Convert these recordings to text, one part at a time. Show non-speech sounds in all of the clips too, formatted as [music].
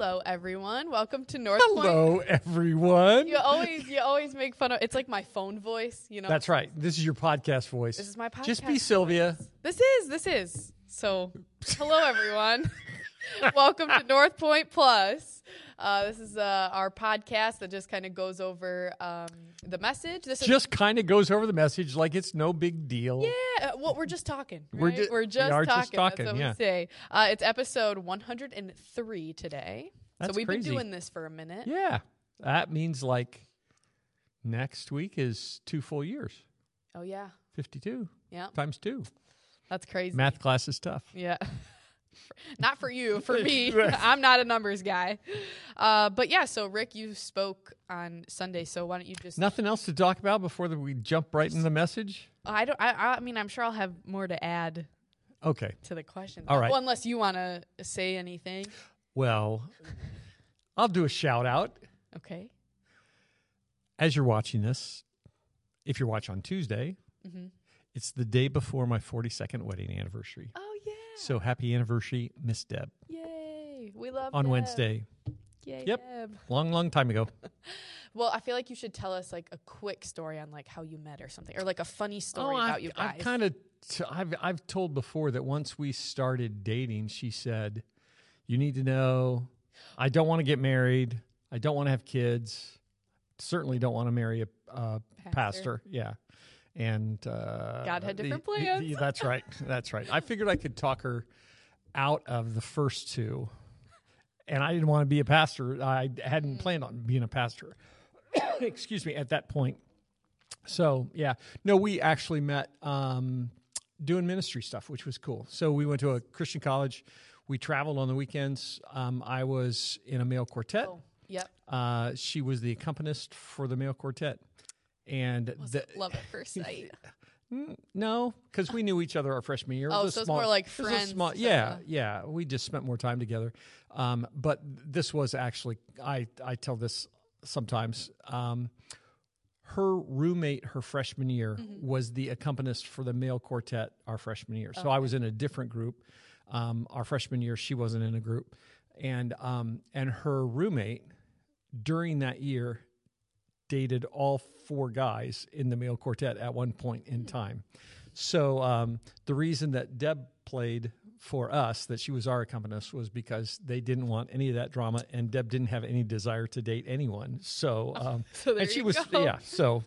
Hello, everyone. Welcome to Northpointe. Hello, Point. everyone. You always, you always make fun of. It's like my phone voice. You know. That's right. This is your podcast voice. This is my podcast. Just be Sylvia. This is. This is. So, hello, everyone. [laughs] Welcome to Northpointe Plus. Uh, this is uh, our podcast that just kind of goes over um, the message. This is Just kind of goes over the message like it's no big deal. Yeah, uh, well, we're just talking. We're right? ju- we're we just are talking. just talking, That's what yeah. we say. Uh, it's episode 103 today. That's so we've crazy. been doing this for a minute. Yeah. That means like next week is two full years. Oh yeah, 52 yeah. times two. That's crazy. Math class is tough. Yeah. [laughs] not for you, for [laughs] me. [laughs] I'm not a numbers guy. Uh, but yeah, so Rick, you spoke on Sunday, so why don't you just? Nothing else to talk about before the, we jump right into the message? I don't. I, I mean, I'm sure I'll have more to add Okay. to the question. All right. Well, unless you want to say anything. Well, I'll do a shout out. Okay. As you're watching this, if you're watching on Tuesday, hmm it's the day before my 42nd wedding anniversary. Oh yeah. So happy anniversary, Miss Deb, Yay. We love on Deb. Wednesday. Yay, Yep. Deb. Long, long time ago. [laughs] Well, I feel like you should tell us like a quick story on like how you met or something, or like a funny story Oh, about I've, you guys. I've kind of, t- I've, I've told before that once we started dating, she said, "You need to know, I don't want to get married. I don't want to have kids. Certainly don't want to marry a uh, pastor. Yeah." And uh, God had different the- plans. the- that's right. That's right. I figured I could talk her out of the first two, and I didn't want to be a pastor. I hadn't Mm. planned on being a pastor. [coughs] Excuse me. At that point, so yeah, no, we actually met um, doing ministry stuff, which was cool. So we went to a Christian college. We traveled on the weekends. Um, I was in a male quartet. Oh, yep. Uh, she was the accompanist for the male quartet, and the, it love at first [laughs] sight? No, because we knew each other our freshman year. It Oh, so it's more like it was a friends small- yeah, yeah. We just spent more time together. Um, but this was actually I I tell this sometimes. Um, her roommate her freshman year Mm-hmm. was the accompanist for the male quartet our freshman year. So I was in a different group. Um, our freshman year, she wasn't in a group, and um, and her roommate during that year dated all four guys in the male quartet at one point in time. So um, the reason that Deb played for us, that she was our accompanist, was because they didn't want any of that drama, and Deb didn't have any desire to date anyone. So, [laughs] um, So and she was go. yeah. So,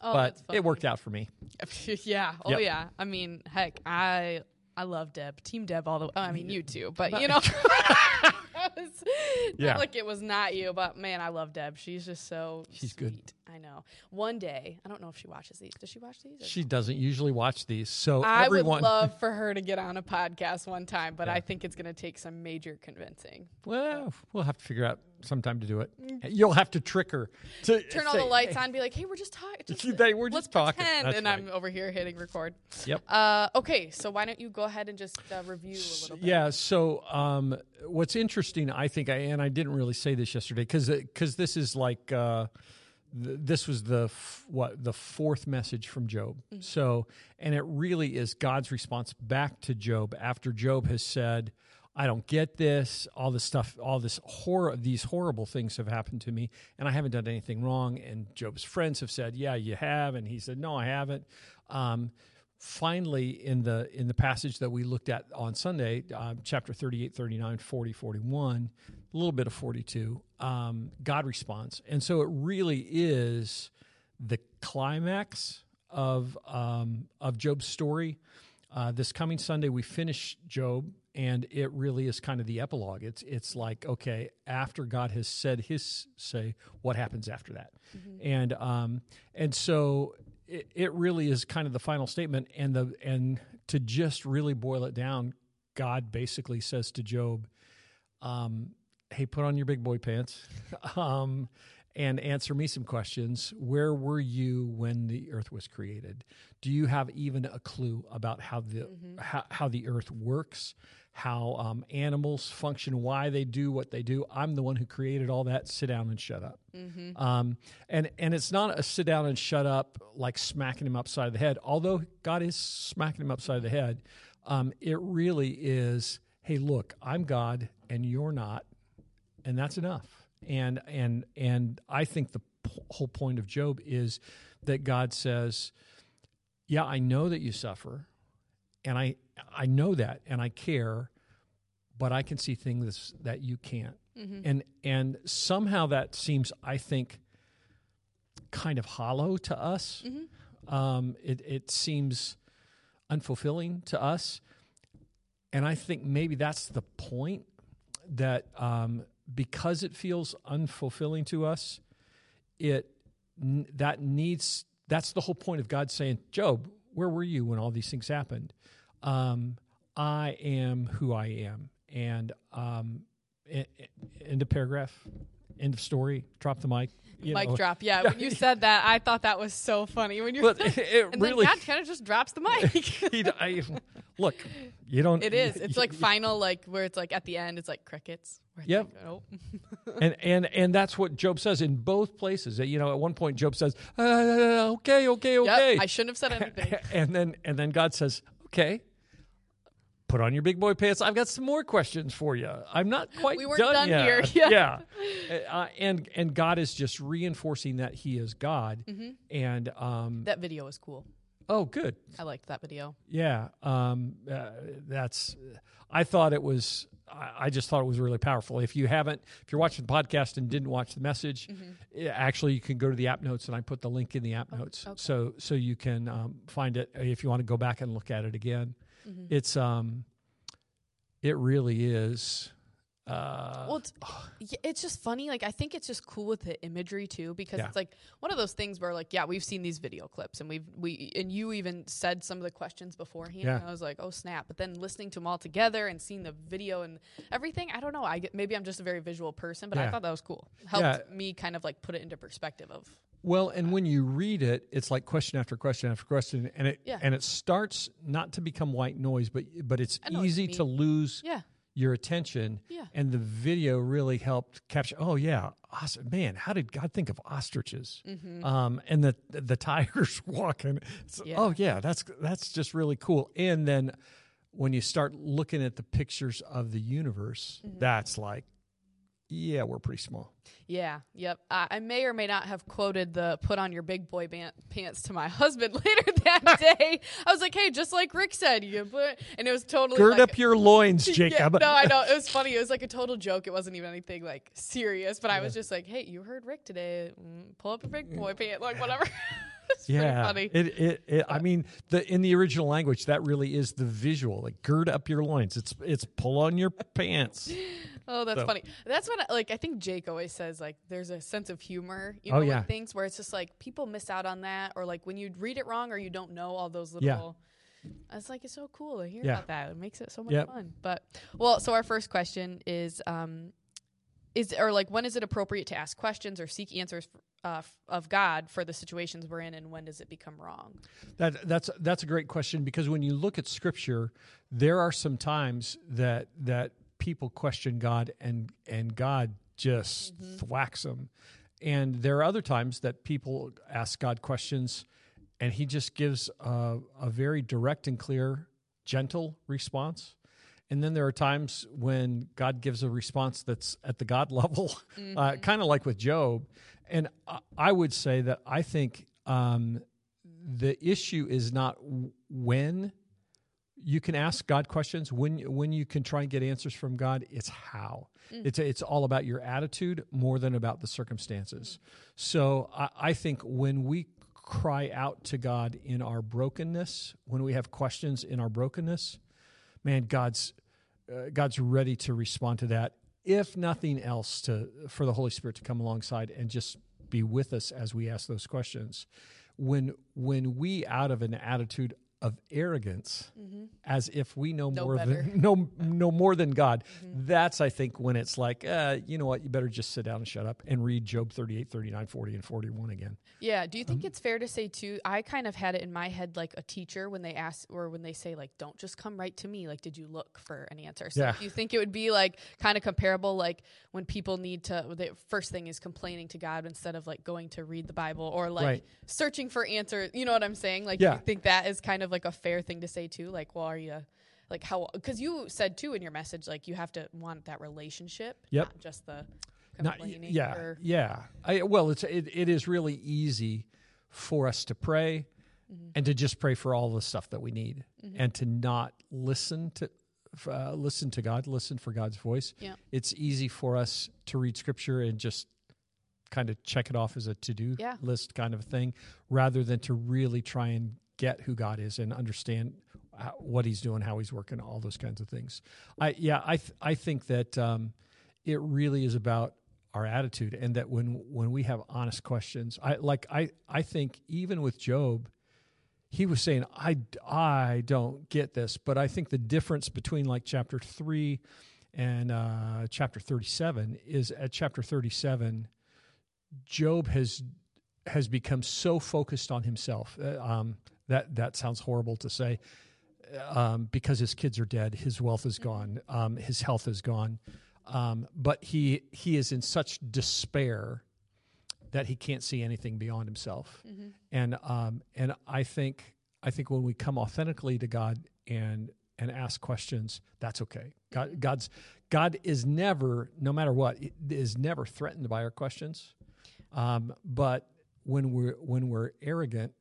Oh, but it worked out for me. [laughs] yeah. Oh Yep. yeah. I mean, heck, I I love Deb, Team Deb all the. I mean, you too, but you know. [laughs] It's [laughs] Yeah. Not like it was not you, but man, I love Deb. She's just so She's good. I know. One day, I don't know if she watches these. Does she watch these? She doesn't usually watch these, so I everyone. would love for her to get on a podcast one time, but Yeah. I think it's going to take some major convincing. well, we'll have to figure out some time to do it. You'll have to trick her to Mm. Turn all the lights "Hey, on, be like, "Hey, we're just talking. [laughs] Just, They were let's just talking." and right. I'm over here hitting record. Yep. Uh, okay, so why don't you go ahead and just uh, review a little bit? Yeah. So, um, what's interesting, I think, I, and I didn't really say this yesterday because because this is like uh, th- this was the f- what the fourth message from Job. So, and it really is God's response back to Job after Job has said. I don't get this. All this stuff, all this horror, these horrible things have happened to me, and I haven't done anything wrong. And Job's friends have said, "Yeah, you have," and he said, "No, I haven't." Um, finally in the in the passage that we looked at on sunday uh, chapter 38 39 40 41 a little bit of 42 um, god responds and so it really is the climax of um, of job's story uh, this coming sunday we finish job and it really is kind of the epilogue. It's it's like okay after god has said his say what happens after that? And um and so it, it really is kind of the final statement and the and to just really boil it down god basically says to job um, hey put on your big boy pants [laughs] um, and answer me some questions. Where were you when the earth was created? Do you have even a clue about how the how, how the earth works how um, animals function why they do what they do i'm the one who created all that sit down and shut up um, and and it's not a sit down and shut up like smacking him upside the head. Although God is smacking him upside the head, um, it really is. Hey, look, I'm God and you're not, and that's enough. And and and I think the p- whole point of Job is that God says, "Yeah, I know that you suffer, and I I know that, and I care, but I can see things that you can't." And and somehow that seems, I think, kind of hollow to us. Um, it it seems unfulfilling to us, and I think maybe that's the point that um, because it feels unfulfilling to us, it that needs that's the whole point of God saying, Job, where were you when all these things happened? Um, I am who I am, and um, end of paragraph, end of story. Drop the mic. you Mic know. drop. Yeah, when you [laughs] said that, I thought that was so funny. When you But it, it [laughs] and really, then God kind of just drops the mic. [laughs] he, I, look, you don't. it is. It's like final, like where it's like at the end, it's like crickets. Yep. like, oh. and and and that's what Job says in both places. You know, at one point Job says, uh, "Okay, okay, okay," Yep, I shouldn't have said anything. and then and then God says, "Okay, put on your big boy pants. I've got some more questions for you. I'm not quite We weren't done, done yet. here. [laughs] yeah, Uh, and and God is just reinforcing that He is God. Mm-hmm. And um, that video was cool. oh, good, I liked that video. yeah. Um, uh, that's. I thought it was. I just thought it was really powerful. If you haven't, if you're watching the podcast and didn't watch the message, eh, actually you can go to the app notes and I put the link in the app notes, okay. so so you can um, find it if you want to go back and look at it again. It's um, it really is. Uh, Well, it's, yeah, it's just funny. Like I think it's just cool with the imagery too, because Yeah. it's like one of those things where like, yeah, we've seen these video clips, and we've we and you even said some of the questions beforehand. Yeah. And I was like, oh snap! But then listening to them all together and seeing the video and everything, I don't know. I get, maybe I'm just a very visual person, but I thought that was cool. Helped Yeah. me kind of like put it into perspective of Well, and when you read it, it's like question after question after question, and it Yeah. and it starts not to become white noise, but but it's I know what you easy to lose yeah, your attention. Yeah. And the video really helped capture. Oh yeah, awesome. man, how did God think of ostriches? Um, and the the tigers [laughs] walking. It's- Yeah. Oh yeah, that's that's just really cool. And then when you start looking at the pictures of the universe, that's like, yeah, we're pretty small. yeah, yep. I, I may or may not have quoted the "put on your big boy ban- pants" to my [laughs] husband later that [laughs] day. I was like, hey, just like Rick said, you put, and it was totally Gird like, up your loins, [laughs] Yeah, Jacob. no, I know. It was funny. It was like a total joke. It wasn't even anything like serious. But I was just like, "Hey, you heard Rick today? Mm, Pull up a big boy pant, like whatever." [laughs] it's yeah, pretty funny. It, it, it, I mean, the in the original language, that really is the visual. Like, gird up your loins. It's it's pull on your pants. [laughs] oh, that's so- funny. That's what I, like I think Jake always says. Like, there's a sense of humor, you Oh, know, yeah. in things where it's just like people miss out on that, or like when you read it wrong or you don't know all those little. Yeah. It's like it's so cool to hear Yeah. about that. It makes it so much Yep. fun. But well, so our first question is um is or like when is it appropriate to ask questions or seek answers uh, of God for the situations we're in and when does it become wrong? That that's that's a great question because when you look at Scripture, there are some times that that people question God and and God just thwacks them, and there are other times that people ask God questions, and He just gives a, a very direct and clear, gentle response. And then there are times when God gives a response that's at the God [laughs] level, uh, kind of like with Job. And I, would say that I think um, the issue is not when you can ask God questions, when when you can try and get answers from God. It's how. It's it's all about your attitude more than about the circumstances. So I, I think when we cry out to God in our brokenness, when we have questions in our brokenness, man, God's uh, God's ready to respond to that. If nothing else, to for the Holy Spirit to come alongside and just be with us as we ask those questions. When when we out of an attitude of arrogance, as if we know, Mm-hmm. Know more better. than know know more than God, that's I think when it's like, uh, you know what, you better just sit down and shut up and read Job 38, 39, 40, and 41 again. Yeah. Do you Um, think it's fair to say too? I kind of had it in my head like a teacher when they ask or when they say like, "Don't just come right to me." Like, did you look for an answer? So Yeah. do you think it would be like kind of comparable, like when people need to? The first thing is complaining to God instead of like going to read the Bible or like Right. searching for answers. You know what I'm saying? Like, Yeah. you think that is kind of like a fair thing to say too? Like, well, are you? like how because you said too in your message like you have to want that relationship, Yep. not just the Not- complaining. yeah, or, yeah. I, well, it's it, it is really easy for us to pray Mm-hmm. and to just pray for all the stuff that we need and to not listen to uh, listen to God, listen for God's voice. Yeah. It's easy for us to read scripture and just kind of check it off as a to-do Yeah. list kind of thing rather than to really try and get who God is and understand what he's doing, how he's working, all those kinds of things. I yeah, I th- I think that um, it really is about our attitude and that when when we have honest questions, I like I I think even with Job he was saying I I don't get this, but I think the difference between like chapter 3 and uh, chapter 37 is at chapter 37 Job has has become so focused on himself. Uh, um, that that sounds horrible to say, um, because his kids are dead, his wealth is gone, um, his health is gone, um, but he he is in such despair that he can't see anything beyond himself. And um, and I think I think when we come authentically to God and and ask questions, that's okay. God, God's God is never, no matter what, is never threatened by our questions. Um, but when we're when we're arrogant,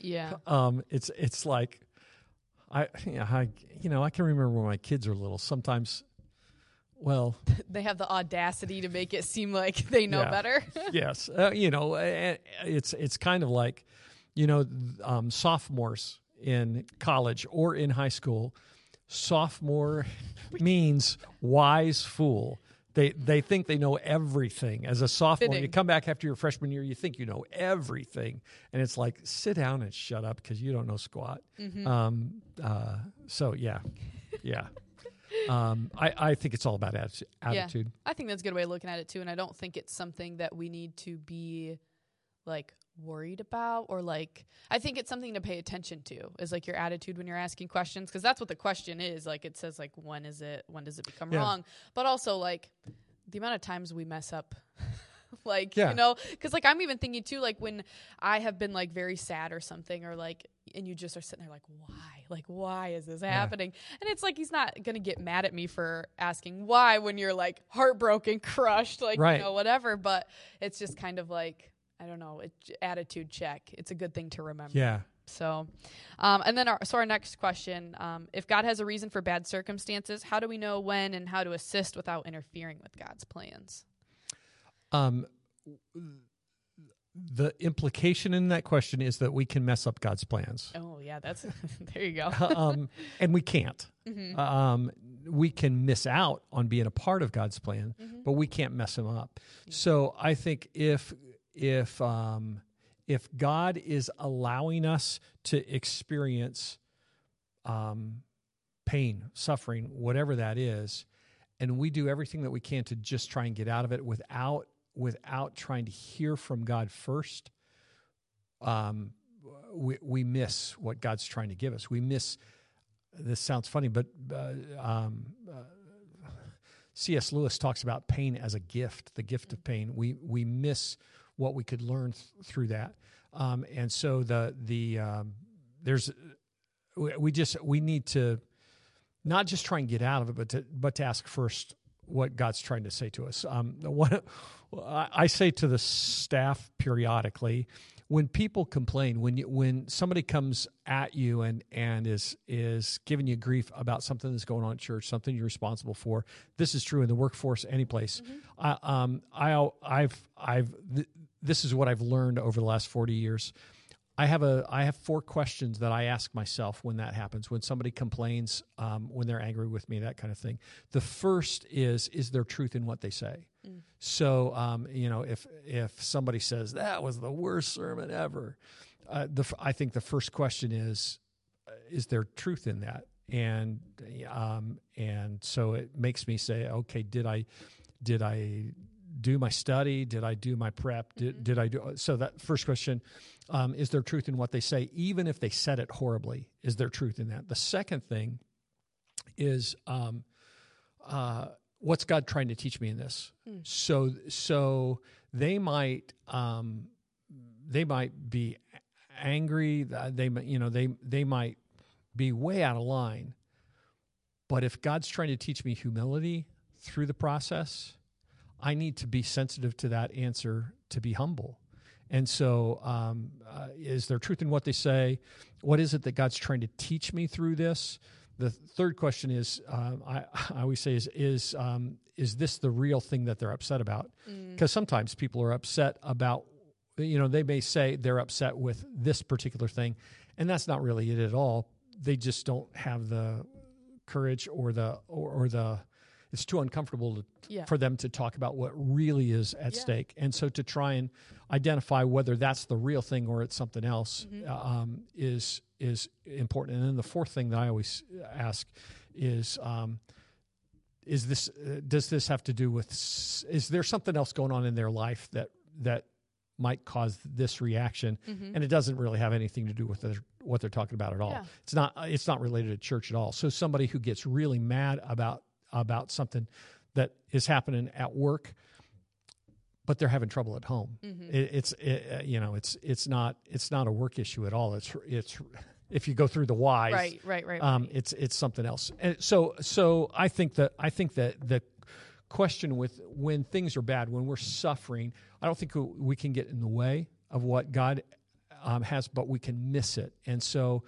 yeah, um, it's it's like I, yeah, I you know I can remember when my kids were little. Sometimes, well, [laughs] they have the audacity to make it seem like they know Yeah. better. [laughs] yes, uh, you know, it's it's kind of like, you know, um, sophomores in college or in high school. Sophomore [laughs] means wise fool. They they think they know everything. As a sophomore, you come back after your freshman year, you think you know everything, and it's like sit down and shut up because you don't know squat. Um, uh, so yeah, yeah. [laughs] um, I I think it's all about atti- attitude. I think that's a good way of looking at it too. And I don't think it's something that we need to be like worried about or like I think it's something to pay attention to is like your attitude when you're asking questions because that's what the question is. Like it says like when is it when does it become Yeah. wrong? But also like the amount of times we mess up [laughs] like Yeah. you know because like i'm even thinking too like when i have been like very sad or something or like and you just are sitting there like why like why is this happening and it's like he's not gonna get mad at me for asking why when you're like heartbroken [laughs] crushed like Right. you know whatever but it's just kind of like i don't know it, attitude check it's a good thing to remember Yeah. so, um, and then our so our next question: um, If God has a reason for bad circumstances, how do we know when and how to assist without interfering with God's plans? Um, the implication in that question is that we can mess up God's plans, Oh yeah, that's [laughs] there you go. um, [laughs] and we can't. Mm-hmm. Um, we can miss out on being a part of God's plan, Mm-hmm. but we can't mess him up. So I think if if um, if God is allowing us to experience um, pain, suffering, whatever that is, and we do everything that we can to just try and get out of it without without trying to hear from God first, um, we we miss what God's trying to give us. We miss. This sounds funny, but uh, um, uh, C.S. Lewis talks about pain as a gift, the gift of pain. We we miss what we could learn th- through that, um, and so the the um, there's we we just we need to not just try and get out of it, but to but to ask first what God's trying to say to us. Um, what I say to the staff periodically, when people complain, when you, when somebody comes at you and and is is giving you grief about something that's going on at church, something you're responsible for. This is true in the workforce, any place. I, um, I I've I've th- this is what I've learned over the last forty years. I have a I have four questions that I ask myself when that happens when somebody complains um, when they're angry with me that kind of thing. The first is is there truth in what they say? So um, you know if if somebody says that was the worst sermon ever, uh, the I think the first question is uh, is there truth in that? And um, and so it makes me say okay did I did I do my study? Did I do my prep? Did, did I do so? That first question um, is there truth in what they say, even if they said it horribly? Is there truth in that? The second thing is um, uh, what's God trying to teach me in this? So so they might um, they might be angry. uh, They might- you know they they might be way out of line. But if God's trying to teach me humility through the process, I need to be sensitive to that answer to be humble. And so, um, uh, is there truth in what they say? What is it that God's trying to teach me through this? The third question is, um, I, I always say, is is um, is this the real thing that they're upset about? Because sometimes people are upset about, you know, they may say they're upset with this particular thing, and that's not really it at all. They just don't have the courage or the or, or the it's too uncomfortable to, Yeah. for them to talk about what really is at Yeah. stake and so to try and identify whether that's the real thing or it's something else Mm-hmm. uh, um, is is important and then the fourth thing that i always ask is um, is this uh, does this have to do with is there something else going on in their life that that might cause this reaction and it doesn't really have anything to do with their, what they're talking about at all Yeah. it's not it's not related to church at all so somebody who gets really mad about about something that is happening at work but they're having trouble at home Mm-hmm. it, it's it, uh, you know it's it's not it's not a work issue at all it's it's if you go through the whys Right, right, right. um, right. it's it's something else. And so so I think that I think that the question with when things are bad, when we're suffering, I don't think we can get in the way of what God um, has, but we can miss it. And so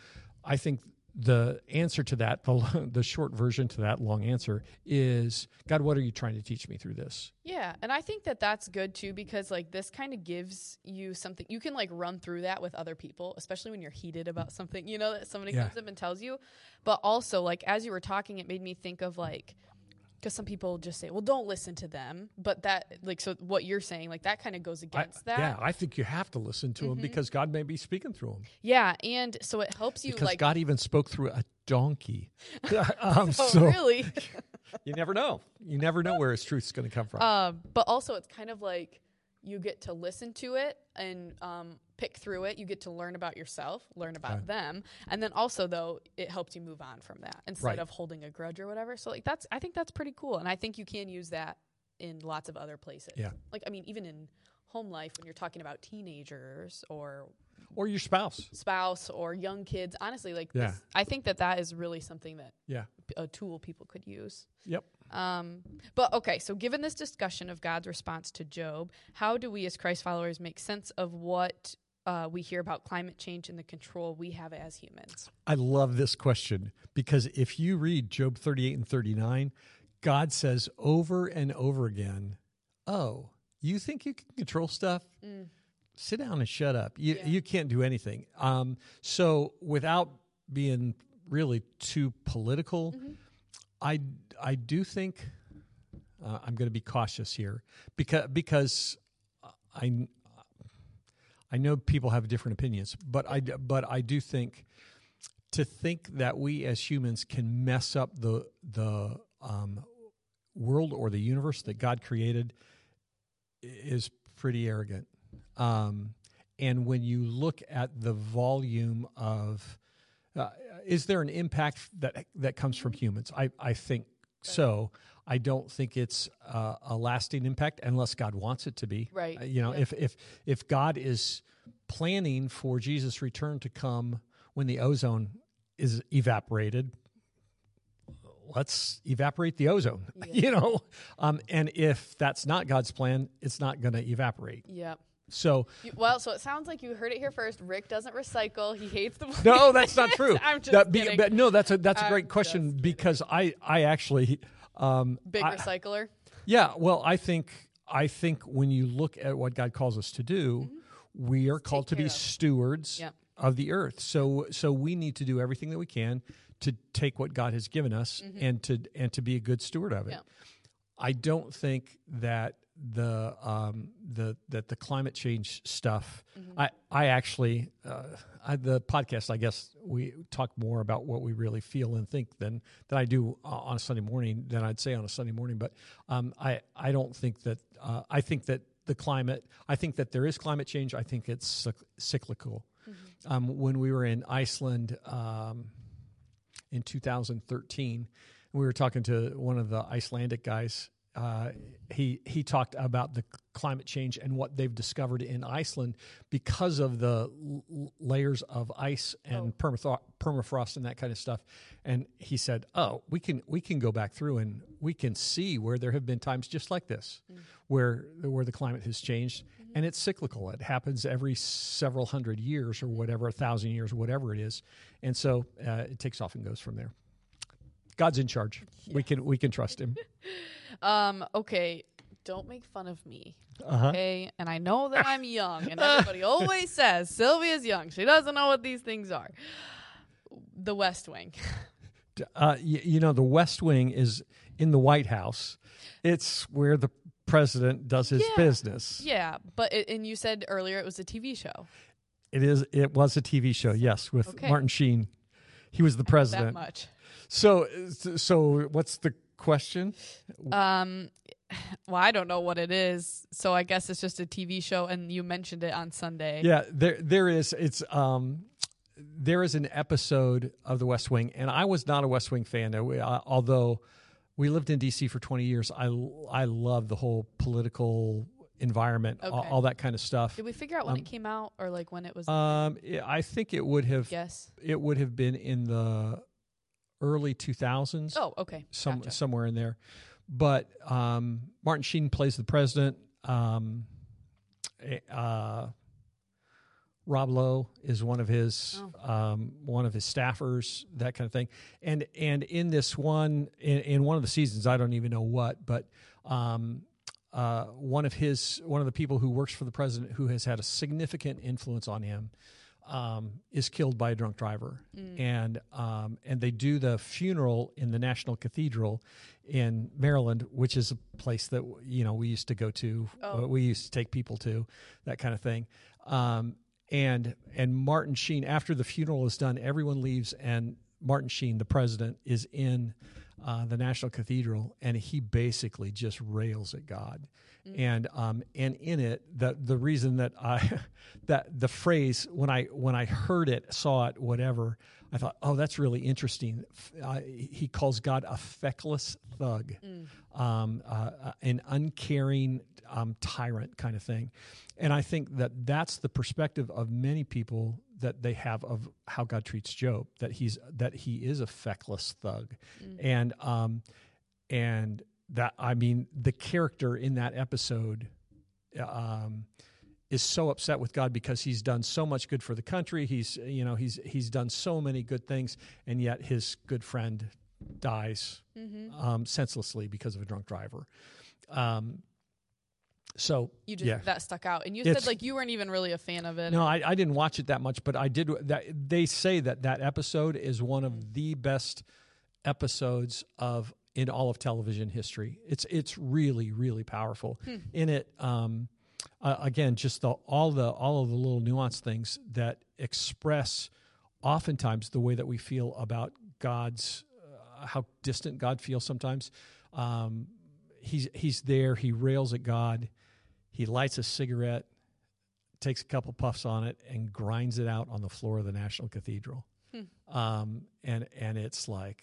I think the answer to that, the, the short version to that long answer is God, what are you trying to teach me through this? Yeah, and I think that that's good too because like this kind of gives you something you can like run through that with other people, especially when you're heated about something, you know, that somebody Yeah. comes up and tells you. But also like as you were talking it made me think of like because some people just say, "Well, don't listen to them," but that like so what you're saying like that kind of goes I- against that. Yeah, I think you have to listen to them because God may be speaking through them. Yeah, and so it helps you Because like God even spoke through a donkey. [laughs] [laughs] um, oh, so really [laughs] you never know. You never know where his truth's going to come from. Um, but also, it's kind of like you get to listen to it and um, pick through it. You get to learn about yourself, learn about Right. them, and then also though it helps you move on from that instead Right. of holding a grudge or whatever. So like that's I think that's pretty cool, and I think you can use that in lots of other places. Yeah. like I mean, even in home life when you're talking about teenagers or or your spouse. spouse or young kids. Honestly, like Yeah. this, I think that that is really something that Yeah. a tool people could use. Yep. Um, but okay, so given this discussion of God's response to Job, how do we as Christ followers make sense of what uh, we hear about climate change and the control we have as humans? I love this question because if you read Job 38 and 39, God says over and over again, Oh, you think you can control stuff? Sit down and shut up. You, Yeah. you can't do anything. Um, so, without being really too political, I, I do think uh, I'm going to be cautious here because, because I, I know people have different opinions, but I, but I do think to think that we as humans can mess up the the um, world or the universe that God created is pretty arrogant. Um, and when you look at the volume of, uh, is there an impact that that comes from humans? I I think so. I don't think it's uh, a lasting impact unless God wants it to be. Right. Uh, you know, Yeah. if if if God is planning for Jesus' return to come when the ozone is evaporated, let's evaporate the ozone. [laughs] You know, um, and if that's not God's plan, it's not going to evaporate. Yeah. So well, so it sounds like you heard it here first. Rick doesn't recycle. He hates the. no, [laughs] that's not true. I'm just That be- but no, that's a that's a I'm great question because I I actually um, Big I- recycler. Yeah, well, I think I think when you look at what God calls us to do, we are called to be of. stewards Yep. of the earth. So so we need to do everything that we can to take what God has given us and to and to be a good steward of it. Yep. I don't think that the um, the that the climate change stuff. I I actually uh, I, the podcast. I guess we talk more about what we really feel and think than than I do uh, on a Sunday morning than I'd say on a Sunday morning. But um, I I don't think that uh, I think that the climate. I think that there is climate change. I think it's cyc- cyclical. Um, when we were in Iceland. Um, in 2013. We were talking to one of the Icelandic guys, uh, he he talked about the climate change and what they've discovered in Iceland because of the l- layers of ice and Oh. permafro- permafrost and that kind of stuff. And he said, "Oh, we can we can go back through and we can see where there have been times just like this, where where the climate has changed, and it's cyclical. It happens every several hundred years or whatever, a thousand years, whatever it is, and so uh, it takes off and goes from there." God's in charge. We can we can trust him. [laughs] Um, okay, don't make fun of me. Uh-huh. Okay, and I know that I'm young, and everybody always [laughs] says Sylvia's young. She doesn't know what these things are. The West Wing. Uh, y- you know, the West Wing is in the White House. It's where the president does his Yeah. business. yeah, but it, and you said earlier it was a TV show. It is. It was a TV show. Yes, with Okay. Martin Sheen. He was the president. That much. So, so what's the question? Um, [sighs] well, I don't know what it is, so I guess it's just a TV show, and you mentioned it on Sunday. Yeah, there there is. It's um, there is an episode of The West Wing, and I was not a West Wing fan. Although we lived in D.C. for twenty years, I I love the whole political environment, all, Okay. all that kind of stuff. Did we figure out when Um, it came out, or like when it was? Um, I think it would have yes. it would have been in the early two thousands. Oh, okay. some Gotcha. somewhere in there. But um, Martin Sheen plays the president. Um, eh, uh, Rob Lowe is one of his Oh. um, one of his staffers, that kind of thing. And and in this one in, in one of the seasons, I don't even know what, but um, uh, one of his one of the people who works for the president who has had a significant influence on him um, is killed by a drunk driver, and um, and they do the funeral in the National Cathedral in Maryland, which is a place that you know we used to go to, Oh. uh, we used to take people to, that kind of thing. Um, and and Martin Sheen, after the funeral is done, everyone leaves, and Martin Sheen, the president, is in uh, the National Cathedral, and he basically just rails at God. And um, and in it, the the reason that I [laughs] that the phrase when I when I heard it, saw it, whatever, I thought, oh, that's really interesting. Uh, he calls God a feckless thug, um, uh, uh, an uncaring um, tyrant kind of thing. And I think that that's the perspective of many people that they have of how God treats Job. That he's that he is a feckless thug, and um, and that I mean the character in that episode. Um, is so upset with God because he's done so much good for the country. He's you know he's he's done so many good things, and yet his good friend dies Mm-hmm. um, senselessly because of a drunk driver. Um, so You just yeah. that stuck out, and you It's- said like you weren't even really a fan of it. no, I, I didn't watch it that much, but I did. That they say that that episode is one of the best episodes of in all of television history. It's it's really really powerful. In it, um, uh, again, just the all the all of the little nuanced things that express oftentimes the way that we feel about God's uh, how distant God feels sometimes. Um, he's he's there. He rails at God. He lights a cigarette takes a couple puffs on it and grinds it out on the floor of the National Cathedral. Um, and and it's like,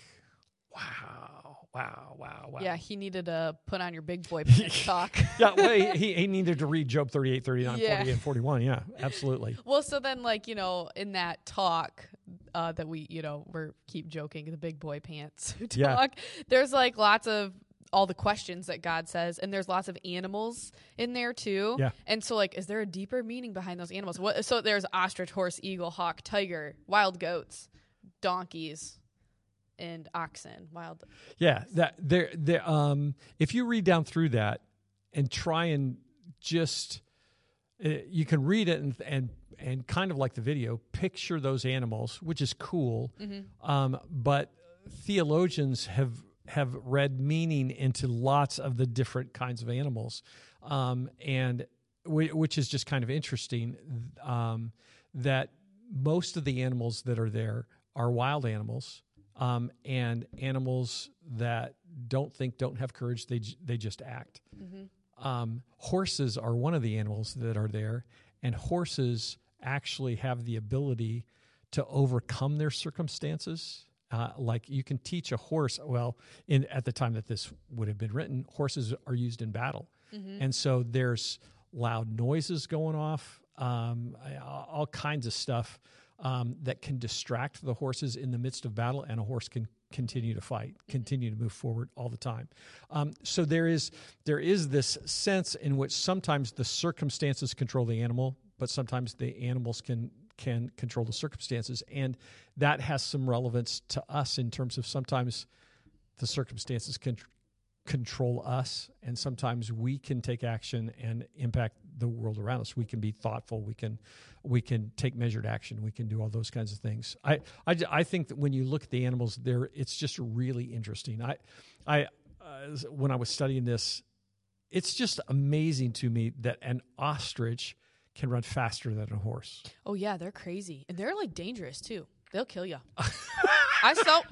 wow, wow, wow, wow. Yeah, he needed to put on your big boy [laughs] pants talk. [laughs] yeah. Well, he, he, he needed to read Job 38, 39, Yeah. 40, and 41. Yeah, [laughs] absolutely. Well, so then, like you know, in that talk uh, that we, you know, we're keep joking the big boy pants talk. Yeah. There's like lots of all the questions that God says, and there's lots of animals in there too. Yeah. And so, like, is there a deeper meaning behind those animals? What? So there's ostrich, horse, eagle, hawk, tiger, wild goats, donkeys, and oxen. Wild. Yeah, that there there um if you read down through that and try and just uh, you can read it and and and kind of like the video picture those animals which is cool um but theologians have have read meaning into lots of the different kinds of animals um and whi- which is just kind of interesting um that most of the animals that are there are wild animals um, and animals that don't think, don't have courage. They j- they just act. Um, horses are one of the animals that are there, and horses actually have the ability to overcome their circumstances Uh, like you can teach a horse. Well, in at the time that this would have been written, horses are used in battle, and so there's loud noises going off, um, all kinds of stuff um, that can distract the horses in the midst of battle, and a horse can continue to fight, continue to move forward all the time. Um, so there is there is this sense in which sometimes the circumstances control the animal, but sometimes the animals can can control the circumstances, and that has some relevance to us in terms of sometimes the circumstances can control us and sometimes we can take action and impact the world around us. We can be thoughtful. We can we can take measured action. We can do all those kinds of things. I i, I think that when you look at the animals there it's just really interesting. I i uh, when i was studying this it's just amazing to me that an ostrich can run faster than a horse Oh yeah, they're crazy and they're like dangerous too. They'll kill you. [laughs] I saw. [laughs]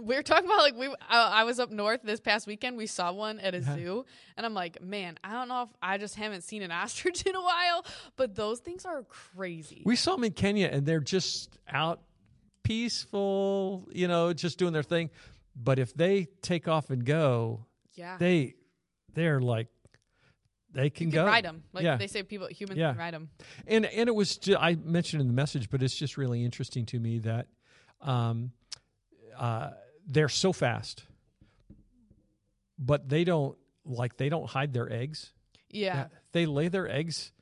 We were talking about like we. I, I was up north this past weekend. We saw one at a zoo, and I'm like, man, I don't know if I just haven't seen an [laughs] ostrich in a while, but those things are crazy. We saw them in Kenya, and they're just out peaceful, you know, just doing their thing. But if they take off and go, yeah, they they're like they can, you go can ride them. Like Yeah. they say, people humans Yeah. can ride them. and and it was ju- I mentioned in the message, but it's just really interesting to me that um, uh, they're so fast, but they don't like they don't hide their eggs. Yeah, They lay their eggs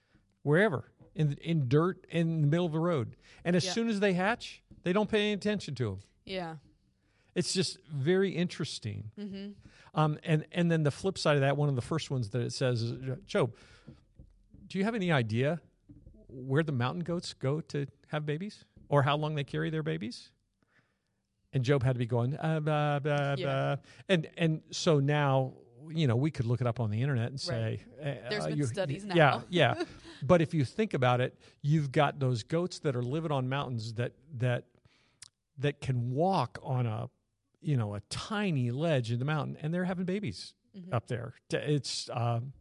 wherever in in dirt in the middle of the road, and as Yeah. soon as they hatch, they don't pay any attention to them. yeah, It's just very interesting. mm-hmm. Um, and and then the flip side of that, one of the first ones that it says is, Job, do you have any idea where the mountain goats go to have babies, or how long they carry their babies? And Job had to be going, uh, blah, blah, Yeah. blah. and and so now you know we could look it up on the internet and say, uh, There's uh, been studies Yeah, yeah. [laughs] But if you think about it, you've got those goats that are living on mountains that that that can walk on a you know a tiny ledge in the mountain, and they're having babies Mm-hmm. up there. It's um,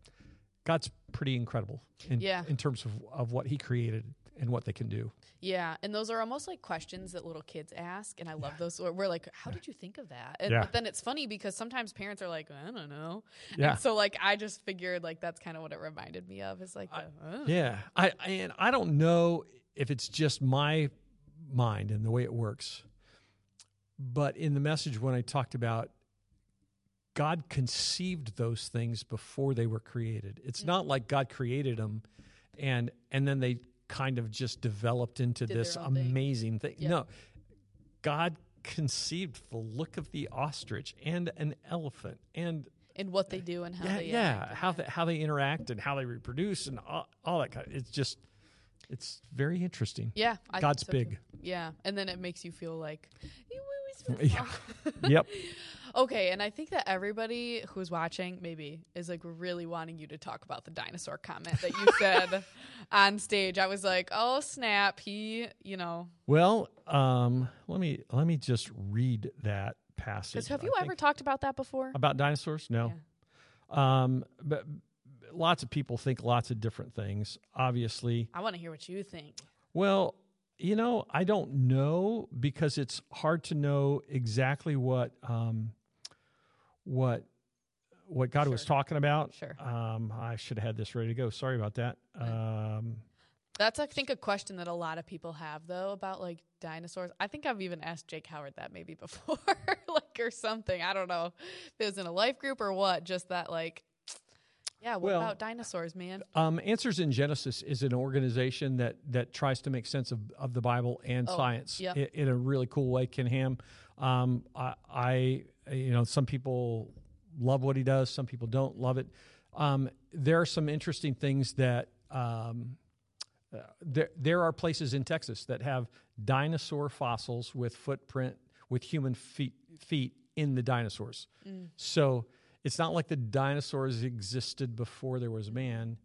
God's pretty incredible in Yeah. in terms of of what He created and what they can do. Yeah, and those are almost like questions that little kids ask, and I love those. Where we're like, "How did you think of that?" And Yeah. but then it's funny because sometimes parents are like, "I don't know." Yeah. And so like I just figured like that's kind of what it reminded me of. Is like, the, oh. Yeah, I and I don't know if it's just my mind and the way it works, but in the message when I talked about God conceived those things before they were created. It's not like God created them and and then they kind of just developed into Did this own thing. amazing thing. Yeah. No. God conceived the look of the ostrich and an elephant and and what they do and how yeah, they yeah, how they, how they interact and how they reproduce and all, all that kind. Of, it's just, it's very interesting. yeah. I God's so, too. big. Yeah, and then it makes you feel like. "Eh, [laughs] Yeah. [laughs] yep. Okay, and I think that everybody who's watching maybe is like really wanting you to talk about the dinosaur comment that you said [laughs] on stage. I was like, "Oh snap!" He, you know, Well, um, let me let me just read that passage. because have you think. ever talked about that before? about dinosaurs? No. Um, but lots of people think lots of different things. Obviously, I want to hear what you think. Well, you know, I don't know because it's hard to know exactly what um, what what God was talking about. Sure. Um, I should have had this ready to go. Sorry about that. Um, That's I think a question that a lot of people have though about like dinosaurs. I think I've even asked Jake Howard that maybe [laughs] before, like or something. I don't know if it was in a life group or what. Just that like, yeah, what Well, about dinosaurs, man? um, Answers in Genesis is an organization that that tries to make sense of, of the Bible and Oh, science yep. in, in a really cool way. Ken Ham, um, I, I, you know, some people love what he does, some people don't love it. Um, there are some interesting things that um, uh, there there are places in Texas that have dinosaur fossils with footprint with human feet feet in the dinosaurs. So it's not like the dinosaurs existed before there was man.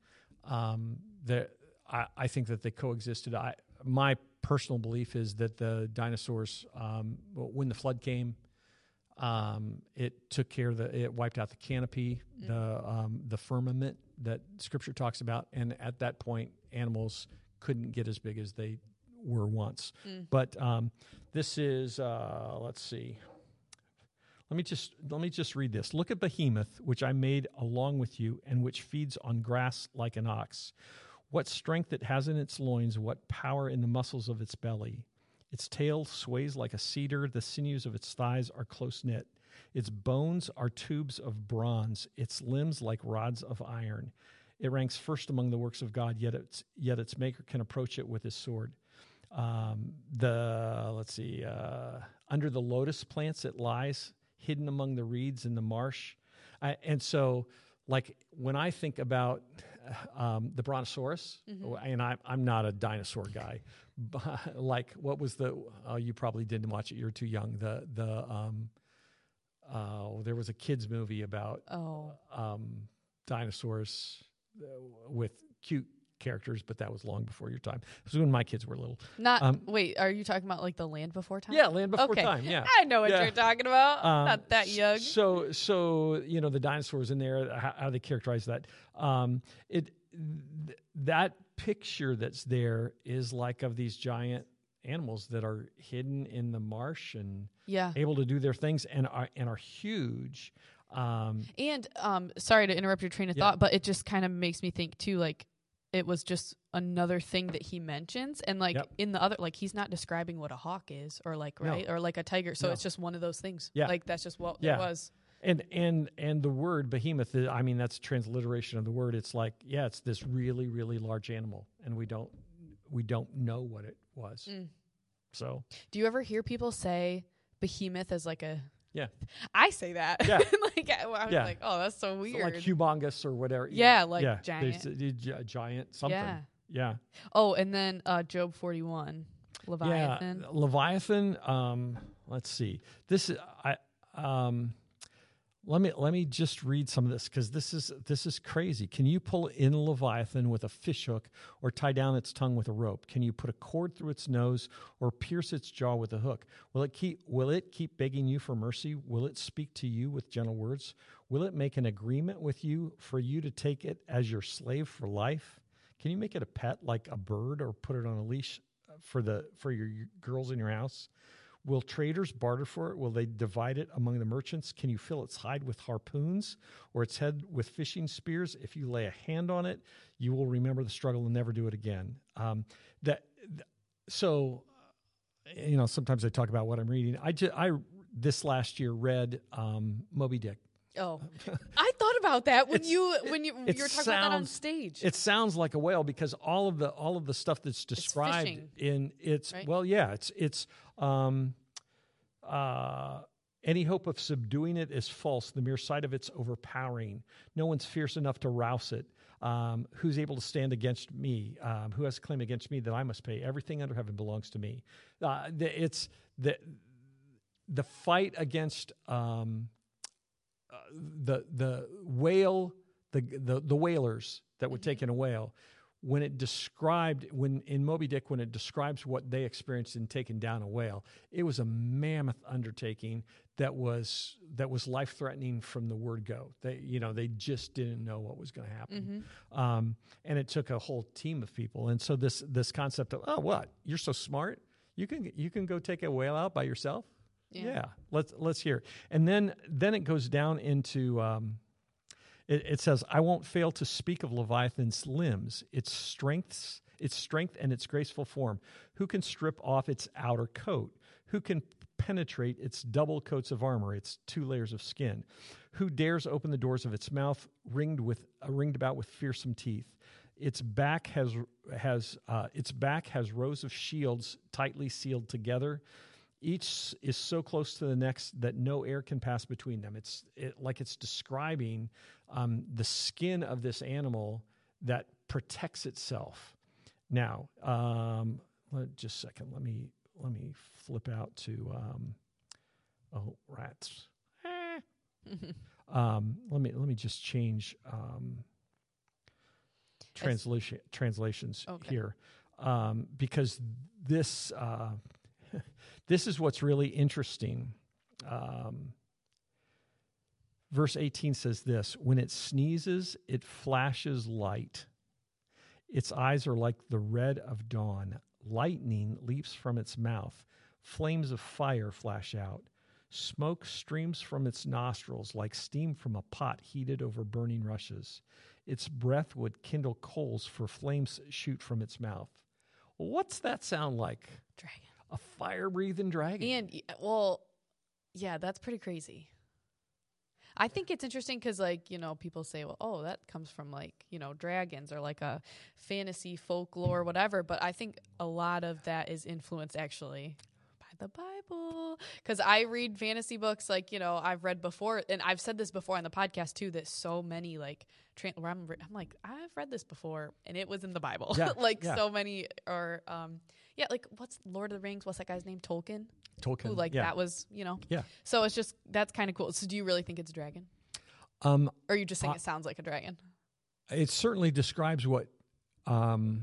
Um, that I, I think that they coexisted. I my personal belief is that the dinosaurs, um, when the flood came, um, it took care of the it wiped out the canopy, the um, the firmament that Scripture talks about, and at that point, animals couldn't get as big as they were once. But um, this is uh, let's see. Let me just let me just read this. Look at behemoth, which I made along with you, and which feeds on grass like an ox. What strength it has in its loins, what power in the muscles of its belly. Its tail sways like a cedar, the sinews of its thighs are close knit. Its bones are tubes of bronze, its limbs like rods of iron. It ranks first among the works of God, yet its yet its maker can approach it with his sword. Um, the let's see, uh, under the lotus plants it lies, hidden among the reeds in the marsh. I, and so, like when I think about um, the brontosaurus, and I, I'm not a dinosaur guy, [laughs] but like what was the? Oh, you probably didn't watch it. You're too young. The the um, uh, there was a kids movie about Oh, um, dinosaurs uh, with cute characters, but that was long before your time. This was when my kids were little. not. Um, wait, are you talking about like the Land Before Time? Yeah, Land Before okay. Time. Yeah. [laughs] I know what Yeah. you're talking about. Um, not that young. So, so you know the dinosaurs in there. How, how they characterize that? Um, it th- that picture that's there is like of these giant animals that are hidden in the marsh and yeah. able to do their things and are and are huge. Um, And um, sorry to interrupt your train of Yeah. thought, but it just kind of makes me think too, like it was just another thing that he mentions, and like Yep. in the other, like he's not describing what a hawk is, or like No. right, or like a tiger. So No. it's just one of those things. Yeah. like that's just what Yeah. it was. And and and the word behemoth, I mean, that's a transliteration of the word. It's like, yeah, it's this really really large animal, and we don't we don't know what it was. Mm. So Do you ever hear people say behemoth as like a? Yeah. I say that. Yeah. [laughs] like I, I was Yeah. like, oh, that's so so weird. like humongous or whatever. Yeah, like there's giant. a gi- giant something. Yeah. Yeah. Oh, and then uh, Job forty one, Leviathan. Yeah, Leviathan. Um, let's see. This is I. Um, let me let me just read some of this because this is this is crazy. Can you pull in a Leviathan with a fish hook, or tie down its tongue with a rope? Can you put a cord through its nose, or pierce its jaw with a hook? Will it keep Will it keep begging you for mercy? Will it speak to you with gentle words? Will it make an agreement with you for you to take it as your slave for life? Can you make it a pet like a bird, or put it on a leash uh, for the for your girls in your house? Will traders barter for it? Will they divide it among the merchants? Can you fill its hide with harpoons or its head with fishing spears? If you lay a hand on it, you will remember the struggle and never do it again. Um, that th- so, you know, sometimes I talk about what I'm reading. I just I this last year read um, Moby Dick. Oh, [laughs] I thought about that when It's- you when you you were talking about that on stage. It sounds like a whale because all of the all of the stuff that's described fishing, in it's right? well, yeah, it's it's um, uh, any hope of subduing it is false. The mere sight of it's overpowering. No one's fierce enough to rouse it. Um, who's able to stand against me? Um, who has a claim against me that I must pay? Everything under heaven belongs to me. Uh, the, it's the the fight against um, the the whale the the the whalers that were taking a whale when it described when in Moby Dick when it describes what they experienced in taking down a whale it was a mammoth undertaking that was that was life threatening from the word go. They you know they just didn't know what was going to happen um, and it took a whole team of people. And so this this concept of oh what? You're so smart? You can you can go take a whale out by yourself Yeah. yeah, let's let's hear. it. And then then it goes down into um, it, it says, "I won't fail to speak of Leviathan's limbs, its strengths, its strength, and its graceful form. Who can strip off its outer coat? Who can penetrate its double coats of armor, its two layers of skin? Who dares open the doors of its mouth, ringed with uh, ringed about with fearsome teeth?" Its back has has uh, its back has rows of shields tightly sealed together. Each is so close to the next that no air can pass between them. It's it, like it's describing um, the skin of this animal that protects itself. Now, um, let, just a second. Let me let me flip out to um, oh rats. [laughs] Um, let me let me just change um, translation translations Okay. here um, because this uh, [laughs] this is what's really interesting. Um, verse 18 says this When it sneezes, it flashes light. Its eyes are like the red of dawn, Lightning leaps from its mouth. Flames of fire flash out. Smoke streams from its nostrils like steam from a pot heated over burning rushes. Its breath would kindle coals, for flames shoot from its mouth. What's that sound like? Dragon. A fire breathing dragon. And well, yeah, that's pretty crazy. I think it's interesting because, like, you know, people say, well, oh, that comes from like, you know, dragons or like a fantasy folklore, whatever. But I think a lot of that is influenced actually the Bible. Because I read fantasy books, like, you know, I've read before, and I've said this before on the podcast too, that so many, like, tra- where I'm, I'm like, I've read this before, and it was in the Bible. Yeah, [laughs] like, yeah. so many, are, um, yeah, like, what's Lord of the Rings? What's that guy's name? Tolkien? Tolkien. who like yeah. that was you know Yeah. so it's just that's kind of cool so do you really think it's a dragon Um, or are you just saying Uh, it sounds like a dragon it certainly describes what um,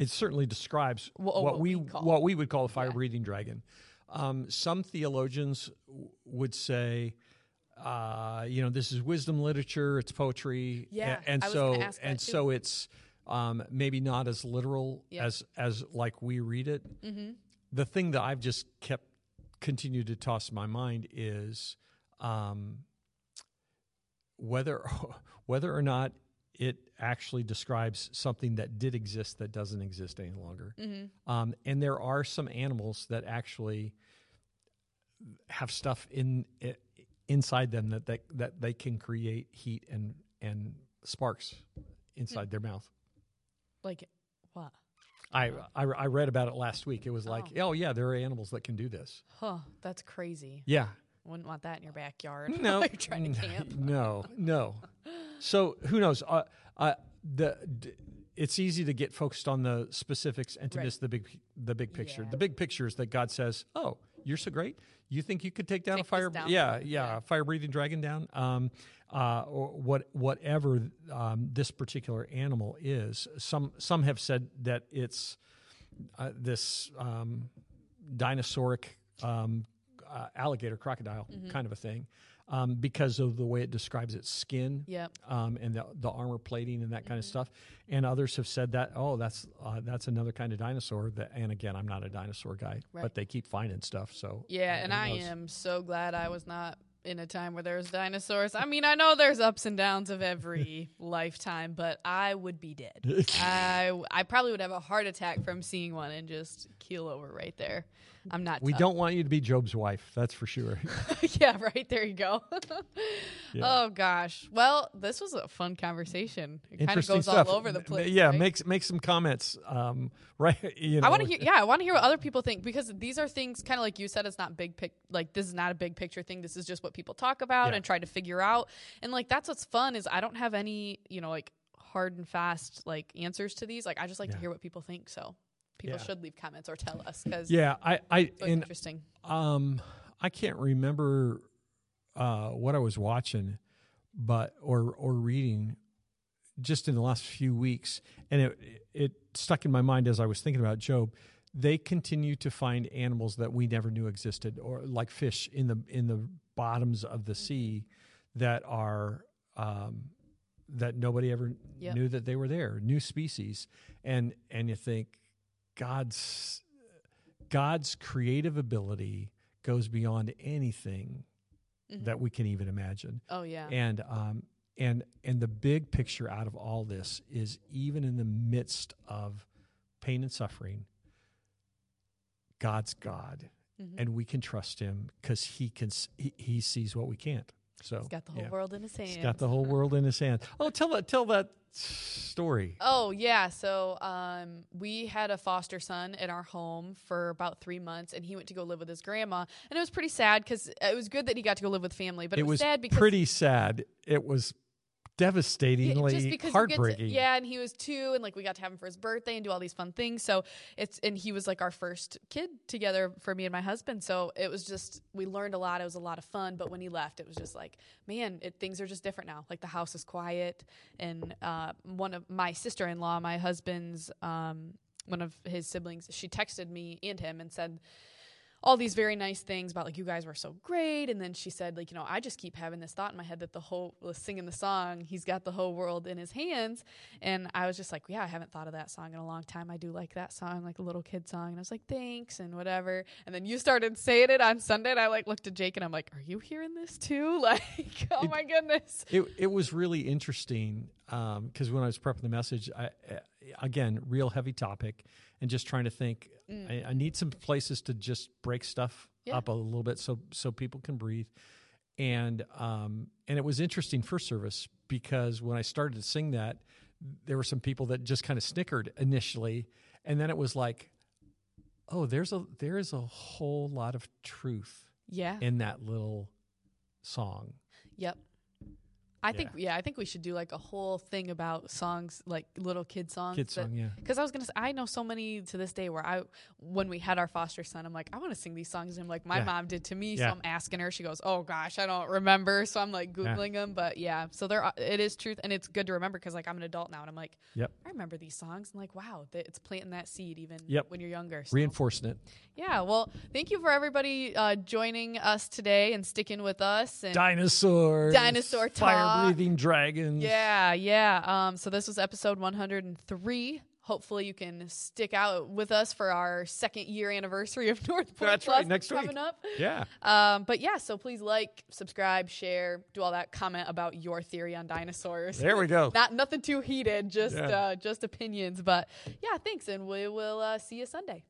it certainly describes oh, what, what we, we what we would call a fire Yeah. breathing dragon. Um, some theologians w- would say, uh, you know, this is wisdom literature, it's poetry, Yeah, and so gonna ask that and too. so it's um, maybe not as literal Yeah. as as like we read it. mm-hmm. The thing that I've just kept continued to toss in my mind is um, whether [laughs] whether or not it actually describes something that did exist that doesn't exist any longer. Mm-hmm. Um, and there are some animals that actually have stuff in inside them that, that that they can create heat and and sparks inside their mouth. like what I, I I read about it last week. It was like, Oh. oh yeah, there are animals that can do this. huh that's crazy Yeah, wouldn't want that in your backyard no, [laughs] you're trying to camp no, no. [laughs] So who knows? Uh, uh, the d- it's easy to get focused on the specifics and to Right. miss the big the big picture. Yeah. The big picture is that God says, "Oh, you're so great. You think you could take down Take a fire? down yeah, yeah, Yeah. a fire breathing dragon down. Um, uh, or what whatever um, this particular animal is. Some some have said that it's uh, this um, dinosauric um, uh, alligator crocodile Mm-hmm. kind of a thing um, because of the way it describes its skin yep um, and the, the armor plating and that kind of Mm-hmm. stuff. And others have said that oh that's uh, that's another kind of dinosaur. That and again I'm not a dinosaur guy, Right. but they keep finding stuff. So yeah uh, and i knows? am so glad i was not in a time where there's dinosaurs i mean i know there's ups and downs of every [laughs] lifetime but i would be dead [laughs] I I probably would have a heart attack from seeing one and just keel over right there. I'm not. we tough. don't want you to be Job's wife. That's for sure. [laughs] yeah, right. There you go. Yeah. Oh gosh. Well, this was a fun conversation. It kind of goes stuff. all over the place. Yeah, right? make make some comments. Um, right. You know, I want to hear. Yeah, I want to hear what other people think because these are things kind of like you said. It's not big pic. Like this is not a big picture thing. This is just what people talk about Yeah. and try to figure out. And like that's what's fun is I don't have any you know like hard and fast like answers to these. Like I just like to hear what people think. So people Yeah. should leave comments or tell us because Yeah, I I and interesting. Um, I can't remember uh, what I was watching, but or or reading just in the last few weeks, and it it stuck in my mind as I was thinking about Job. They continue to find animals that we never knew existed, or like fish in the in the bottoms of the sea that are um, that nobody ever Yep. knew that they were there. New species, and and you think God's God's creative ability goes beyond anything Mhm. that we can even imagine. Oh yeah. And um and and the big picture out of all this is even in the midst of pain and suffering, God's God, Mhm. and we can trust Him because He can he, he sees what we can't. So He's got the whole yeah. world in his hands. He's got the whole world in His hands. Oh, tell that tell that story. Oh yeah, so um, we had a foster son in our home for about three months, and he went to go live with his grandma, and it was pretty sad because it was good that he got to go live with family, but it, it was sad because pretty sad. It was devastatingly just because heartbreaking. to, yeah, and he was two, and like we got to have him for his birthday and do all these fun things. So it's and he was like our first kid together for me and my husband. So it was just we learned a lot. It was a lot of fun. But when he left, it was just like, man, it, things are just different now. Like the house is quiet, and uh, one of my sister in law, my husband's um, one of his siblings, she texted me and him and said all these very nice things about like you guys were so great and then she said like you know i just keep having this thought in my head that the whole was singing the song he's got the whole world in his hands and i was just like yeah i haven't thought of that song in a long time. I do like that song like a little kid song and i was like thanks and whatever and then you started saying it on sunday and i like looked at jake and i'm like are you hearing this too? [laughs] Like oh It- my goodness. It it was really interesting because when I was prepping the message, I, uh, again, real heavy topic, and just trying to think. I, I need some places to just break stuff Yeah. up a little bit so so people can breathe. And um, and it was interesting first service because when I started to sing that, there were some people that just kind of snickered initially, and then it was like, oh, there's a there is a whole lot of truth yeah in that little song. Yep. I think yeah, I think we should do like a whole thing about songs like little kid songs. Kid song, yeah. Because I was gonna, say, I know so many to this day where I, when we had our foster son, I'm like, I want to sing these songs, and I'm like my Yeah. mom did to me. Yeah. So I'm asking her. She goes, Oh gosh, I don't remember. So I'm like googling them. But yeah, so there, it is truth, and it's good to remember because like I'm an adult now, and I'm like, Yep. I remember these songs, and like wow, that it's planting that seed even Yep. when you're younger. So. Reinforcing it. yeah. Well, thank you for everybody uh, joining us today and sticking with us. And dinosaurs, Dinosaur fire talk. Breathing dragons. Yeah, yeah. Um, so this was episode 103. Hopefully, you can stick out with us for our second year anniversary of [laughs] Northpointe That's Plus right, next coming week. up. yeah. Um, but yeah, so please like, subscribe, share, do all that. Comment about your theory on dinosaurs. There we go. [laughs] Not nothing too heated, just Yeah. uh, just opinions. But yeah, thanks, and we will uh, see you Sunday.